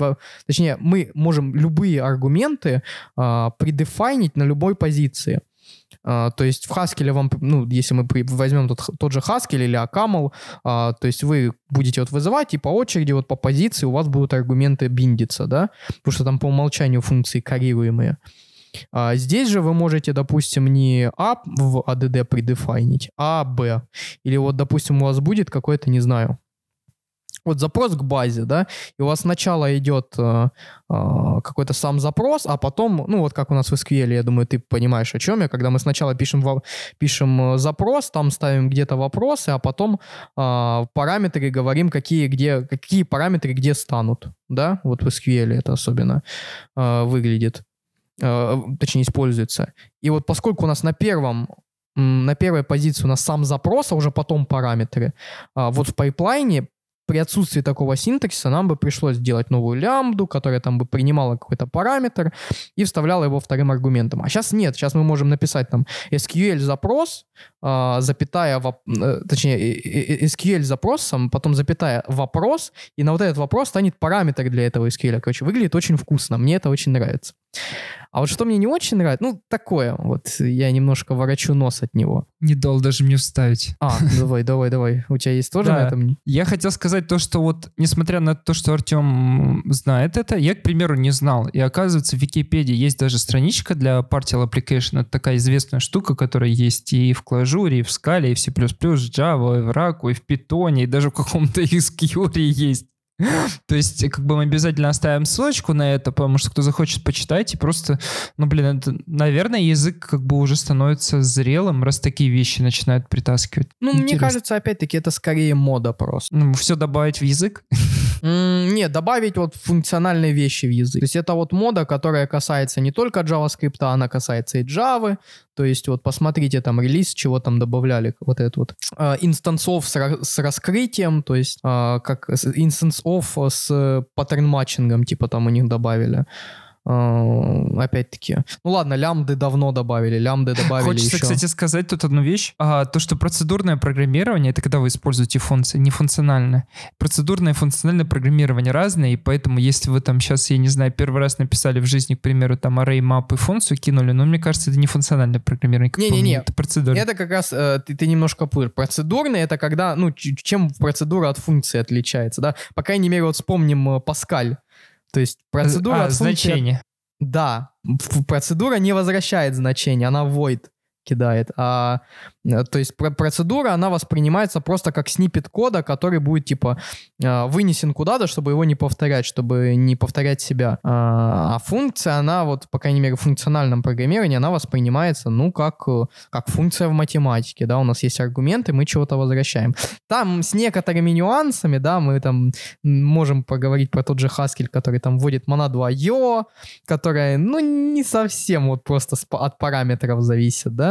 S2: Точнее, мы можем любые аргументы а, предефайнить на любой позиции. Uh, то есть в Haskell вам, ну, если мы возьмем тот, тот же Haskell или Акамл, uh, то есть вы будете вот вызывать, и по очереди, вот по позиции у вас будут аргументы биндиться, да, потому что там по умолчанию функции карируемые. Uh, здесь же вы можете, допустим, не А в ADD предефайнить, а Б. Или вот, допустим, у вас будет какой-то, не знаю, вот запрос к базе, да, и у вас сначала идет э, э, какой-то сам запрос, а потом, ну вот как у нас в SQL, я думаю, ты понимаешь, о чем я, когда мы сначала пишем, пишем э, запрос, там ставим где-то вопросы, а потом э, параметры говорим, какие, где, какие параметры где станут, да, вот в SQL это особенно э, выглядит, э, точнее используется. И вот поскольку у нас на первом на первой позиции у нас сам запрос, а уже потом параметры. А вот в пайплайне при отсутствии такого синтаксиса нам бы пришлось сделать новую лямбду, которая там бы принимала какой-то параметр и вставляла его вторым аргументом. А сейчас нет, сейчас мы можем написать там SQL-запрос, э, запятая, воп... э, точнее, SQL-запросом, потом запятая вопрос, и на вот этот вопрос станет параметр для этого SQL. Короче, выглядит очень вкусно, мне это очень нравится. А вот что мне не очень нравится, ну, такое, вот я немножко ворочу нос от него.
S1: Не дал даже мне вставить.
S2: А, давай, давай, давай. У тебя есть тоже
S1: Да.
S2: на этом?
S1: Я хотел сказать то, что вот, несмотря на то, что Артем знает это, я, к примеру, не знал. И оказывается, в Википедии есть даже страничка для Partial Application. Это такая известная штука, которая есть и в Клажуре, и в Scala, и в C++, Java, и в Raku, и в Python, и даже в каком-то XQ есть. То есть, как бы мы обязательно оставим ссылочку на это, потому что кто захочет почитать, и просто, ну, блин, это, наверное, язык как бы уже становится зрелым, раз такие вещи начинают притаскивать.
S2: Ну, мне
S1: Интересно.
S2: кажется, опять-таки, это скорее мода просто.
S1: Ну, все добавить в язык.
S2: М, Нет, добавить вот функциональные вещи в язык. То есть это вот мода, которая касается не только JavaScript, она касается и Java. То есть вот посмотрите там релиз, чего там добавляли. Вот этот вот э, инстансов с, ра- с раскрытием, то есть э, как инстансов с паттерн матчингом, типа там у них добавили. Э, опять-таки. Ну ладно, лямбды давно добавили, лямбды добавили
S1: Хочется,
S2: еще.
S1: кстати, сказать тут одну вещь. А, то, что процедурное программирование, это когда вы используете функции, не функциональное. Процедурное и функциональное программирование разные, и поэтому, если вы там сейчас, я не знаю, первый раз написали в жизни, к примеру, там array, map и функцию кинули, ну, мне кажется, это не функциональное программирование.
S2: Не-не-не.
S1: Это процедурное.
S2: Это как раз э, ты, ты немножко путаешь. Процедурный это когда, ну, чем процедура от функции отличается, да? По крайней мере, вот вспомним э, Паскаль. То есть процедура
S1: А,
S2: от функции...
S1: значение.
S2: Да, процедура не возвращает значение, она void кидает. А, э, то есть про- процедура, она воспринимается просто как снипет кода, который будет, типа, э, вынесен куда-то, чтобы его не повторять, чтобы не повторять себя. А, а функция, она вот, по крайней мере, в функциональном программировании, она воспринимается, ну, как, э, как функция в математике, да, у нас есть аргументы, мы чего-то возвращаем. Там с некоторыми нюансами, да, мы там можем поговорить про тот же Haskell, который там вводит монаду IO, которая, ну, не совсем вот просто от параметров зависит, да,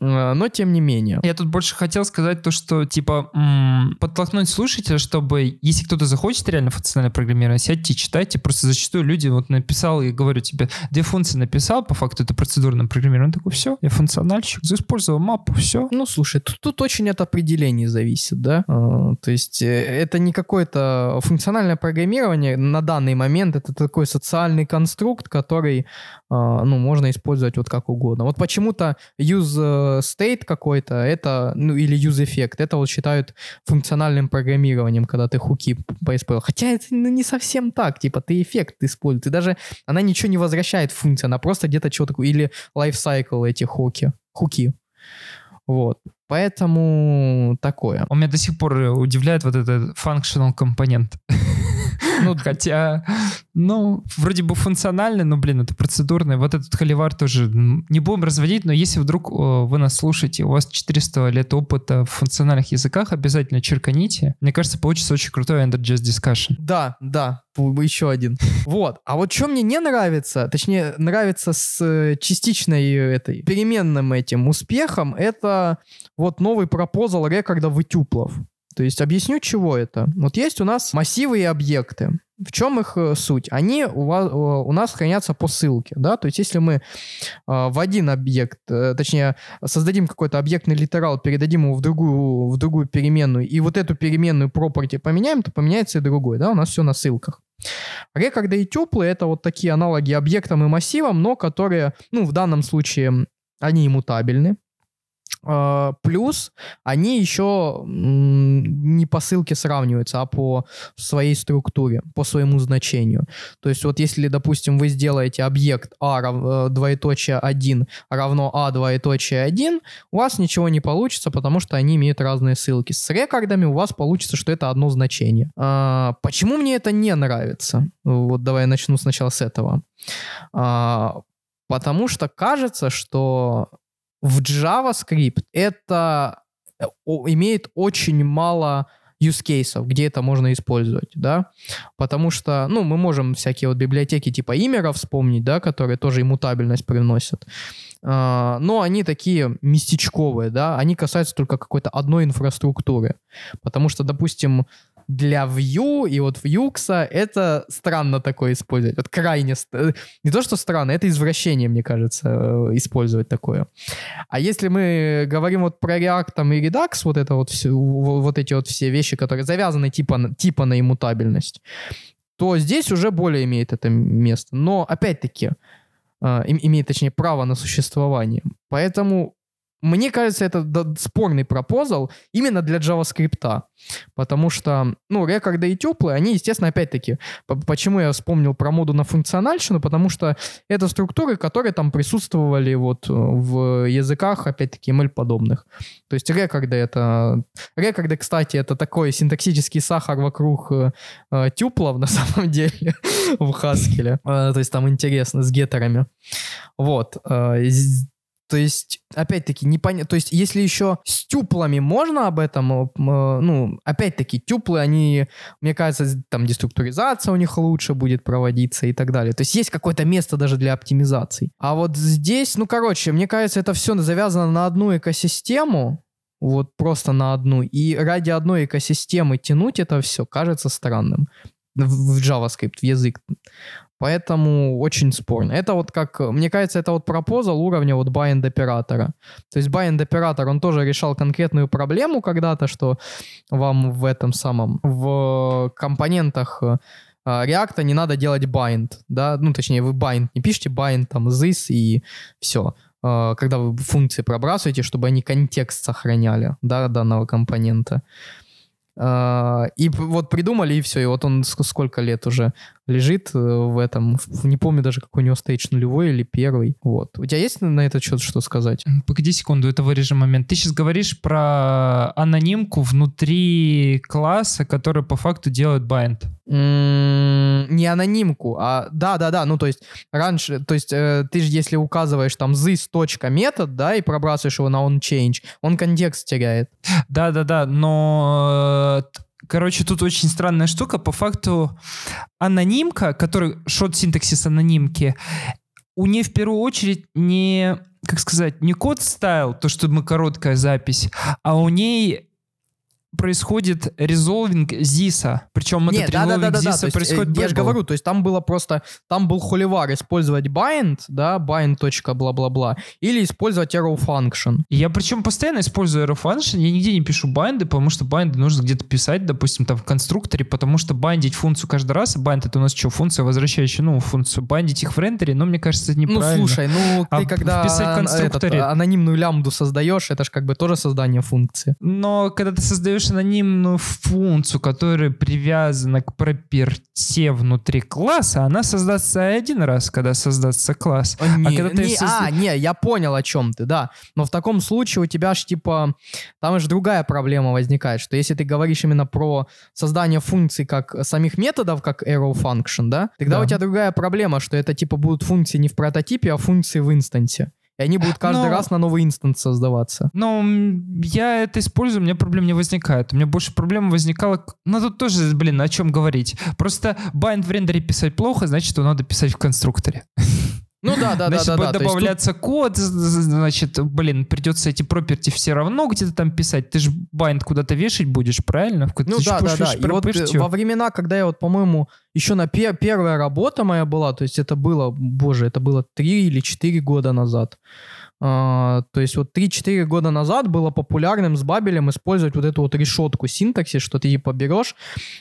S2: но тем не менее.
S1: Я тут больше хотел сказать то, что, типа, м, подтолкнуть слушателя, чтобы, если кто-то захочет реально функциональное программирование, сядьте, читайте. Просто зачастую люди, вот написал, и говорю тебе, две функции написал, по факту это процедурное программирование. Он такой, все, я функциональщик, использовал мапу, все.
S2: Ну, слушай, тут, тут очень от определений зависит, да? Э, То есть э, это не какое-то функциональное программирование на данный момент, это такой социальный конструкт, который, э, ну, можно использовать вот как угодно. Вот почему-то use э, state какой-то, это, ну, или use effect, это вот считают функциональным программированием, когда ты хуки поиспользовал. Хотя это ну, не совсем так, типа ты эффект используешь, ты даже, она ничего не возвращает в функцию, она просто где-то что-то такое, или lifecycle эти хуки, хуки. Вот. Поэтому такое.
S1: Он меня до сих пор удивляет вот этот functional компонент.
S2: Ну,
S1: Хотя, ну, вроде бы функциональный, но, блин, это процедурный. Вот этот холивар тоже не будем разводить, но если вдруг э, вы нас слушаете, у вас 400 лет опыта в функциональных языках, обязательно черканите. Мне кажется, получится очень крутой Ender Jazz Discussion.
S2: Да, да, еще один. Вот. А вот что мне не нравится, точнее, нравится с э, частичной этой переменным этим успехом, это вот новый пропозал рекорда вытюплов. То есть объясню, чего это. Вот есть у нас массивы и объекты. В чем их э, суть? Они у, вас, э, у нас хранятся по ссылке, да, то есть если мы э, в один объект, точнее, создадим какой-то объектный литерал, передадим его в другую, в другую переменную, и вот эту переменную property поменяем, то поменяется и другой, да, у нас все на ссылках. Рекорды и теплые — это вот такие аналоги объектам и массивам, но которые, ну, в данном случае, они иммутабельны. А, Плюс они еще не по ссылке сравниваются, а по своей структуре, по своему значению. То есть вот если, допустим, вы сделаете объект а рав- э, двоеточие 1 равно а двоеточие 1, у вас ничего не получится, потому что они имеют разные ссылки. С рекордами у вас получится, что это одно значение. А, Почему мне это не нравится? Вот давай я начну сначала с этого. А, Потому что кажется, что в JavaScript это э, имеет очень мало use кейсов, где это можно использовать, да, потому что, ну, мы можем всякие вот библиотеки типа имера вспомнить, да, которые тоже иммутабельность привносят, А, но они такие местечковые, да, они касаются только какой-то одной инфраструктуры, потому что, допустим, для Vue и вот Vuex это странно такое использовать. Вот крайне... Не то, что странно, это извращение, мне кажется, э, использовать такое. А если мы говорим вот про React там, и Redux, вот это вот все, вот эти вот все вещи, которые завязаны типа, типа на иммутабельность, то здесь уже более имеет это место. Но, опять-таки, э, имеет, точнее, право на существование. Поэтому мне кажется, это спорный пропозал именно для JavaScript. Потому что, ну, рекорды и теплые, они, естественно, опять-таки, почему я вспомнил про моду на функциональщину, потому что это структуры, которые там присутствовали вот в языках, опять-таки, ML-подобных. То есть рекорды это... Рекорды, кстати, это такой синтаксический сахар вокруг э, тюплов, на самом деле, в Haskell. Э, то есть там интересно с геттерами. Вот. Э, то есть, опять-таки, непонятно. То есть, если еще с тюплами можно об этом, э, ну, опять-таки, тюплы, они, мне кажется, там деструктуризация у них лучше будет проводиться и так далее. То есть, есть какое-то место даже для оптимизации. А вот здесь, ну, короче, мне кажется, это все завязано на одну экосистему, вот просто на одну. И ради одной экосистемы тянуть это все кажется странным в JavaScript, в язык. Поэтому очень спорно. Это вот как, мне кажется, это вот пропозал уровня вот bind оператора. То есть bind оператор, он тоже решал конкретную проблему когда-то, что вам в этом самом, в компонентах э, React не надо делать bind, да, ну, точнее, вы bind не пишите, bind там this и все э, когда вы функции пробрасываете, чтобы они контекст сохраняли, да, данного компонента. Uh, и вот придумали, и все. И вот он сколько лет уже лежит э, в этом. Не помню даже, какой у него стейдж, нулевой или первый. Вот. У тебя есть на этот счет что сказать?
S1: Погоди секунду, это вырежем момент. Ты сейчас говоришь про анонимку внутри класса, который по факту делает bind.
S2: не анонимку, а да-да-да, ну то есть раньше, то есть э, ты же если указываешь там this точка метод, да, и пробрасываешь его на on change, он контекст теряет.
S1: Да-да-да, но э, Короче, тут очень странная штука. По факту анонимка, который шот синтаксис анонимки, у нее в первую очередь не, как сказать, не код стайл, то, что мы короткая запись, а у ней происходит резолвинг ZIS. Причем
S2: Нет,
S1: этот
S2: да, да, да, да,
S1: ZIS
S2: да.
S1: происходит...
S2: Есть, я же говорю, то есть там было просто, там был холивар использовать bind, да, bind. бла-бла-бла, или использовать arrow function.
S1: Я причем постоянно использую arrow function, я нигде не пишу bind, потому что bind нужно где-то писать, допустим, там в конструкторе, потому что бандить функцию каждый раз, bind это у нас что, функция, возвращающая, ну, функцию, бандить их в рендере, но мне кажется, это неправильно.
S2: Ну, слушай, ну, ты а когда вписать в конструкторе... этот, анонимную лямбду создаешь, это же как бы тоже создание функции.
S1: Но когда ты создаешь создаешь анонимную функцию, которая привязана к проперте внутри класса, она создастся один раз, когда создастся класс.
S2: А, не, а, когда ты не, созда... а, не, я понял, о чем ты, да. Но в таком случае у тебя же типа, там же другая проблема возникает, что если ты говоришь именно про создание функций как самих методов, как arrow function, да, тогда да. у тебя другая проблема, что это типа будут функции не в прототипе, а функции в инстансе. И они будут каждый Но... раз на новый инстанс создаваться.
S1: Ну, я это использую, у меня проблем не возникает. У меня больше проблем возникало... Ну, тут тоже, блин, о чем говорить. Просто bind в рендере писать плохо, значит, что надо писать в конструкторе.
S2: Ну да, да, да,
S1: да. Будет добавляться тут... код, значит, блин, придется эти проперти все равно где-то там писать. Ты же bind куда-то вешать будешь, правильно? В
S2: ну да, да, да. И вот э, во времена, когда я вот, по-моему, еще на пер первая работа моя была, то есть это было, боже, это было три или четыре года назад. А, то есть вот 3-4 года назад было популярным с Бабелем использовать вот эту вот решетку синтаксис, что ты типа берешь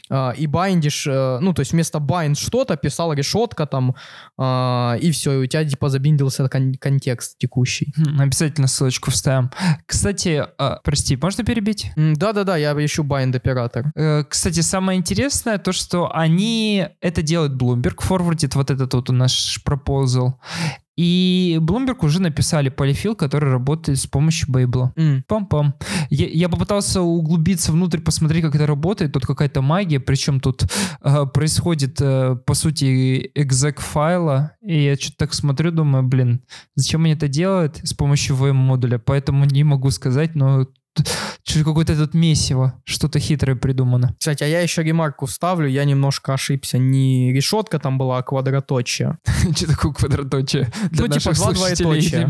S2: uh, и байдишь, uh, ну то есть вместо bind что-то писал решетка там, uh, и все, и у тебя типа забиндился кон- контекст текущий.
S1: Хм, обязательно ссылочку вставим. Кстати, прости, можно перебить?
S2: Да-да-да, я ищу bind оператор.
S1: Uh, кстати, самое интересное то, что они это делают Bloomberg, форвардит вот этот вот у нас пропозал, и Bloomberg уже написали полифил, который работает с помощью Бейбла. Mm. Пам-пам. Я, я попытался углубиться внутрь, посмотреть, как это работает. Тут какая-то магия, причем тут э, происходит, э, по сути, exec файла. И я что-то так смотрю, думаю, блин, зачем они это делают с помощью VM-модуля? Поэтому не могу сказать, но какое-то тут месиво, что-то хитрое придумано.
S2: Кстати, а я еще ремарку вставлю, я немножко ошибся. Не решетка там была, а квадраточие.
S1: Что такое квадраточие?
S2: Ну, типа два двоеточия.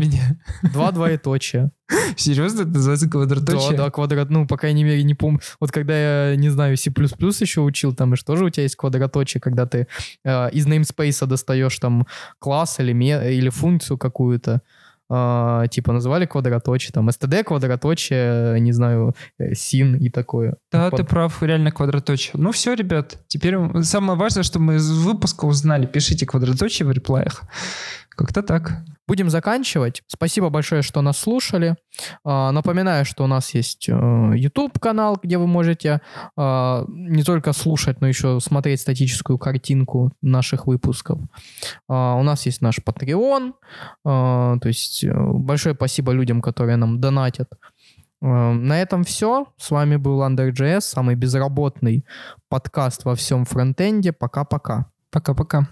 S2: Два двоеточия.
S1: Серьезно, это называется квадраточие?
S2: Да, да, квадрат, ну, по крайней мере, не помню. Вот когда я, не знаю, C++ еще учил, там же тоже у тебя есть квадраточие, когда ты э, из namespace достаешь там класс или, или функцию какую-то, э, типа называли квадраточие, там std квадраточие, не знаю, sin и такое.
S1: Да, Под... ты прав, реально квадраточие. Ну все, ребят, теперь самое важное, что мы из выпуска узнали, пишите квадраточие в реплаях. Как-то так.
S2: Будем заканчивать. Спасибо большое, что нас слушали. А, напоминаю, что у нас есть YouTube-канал, э, где вы можете а, не только слушать, но еще смотреть статическую картинку наших выпусков. А, у нас есть наш Patreon. То есть э, большое спасибо людям, которые нам донатят. На этом все. С вами был Under.js, самый безработный подкаст во всем фронтенде. Пока-пока.
S1: Пока-пока.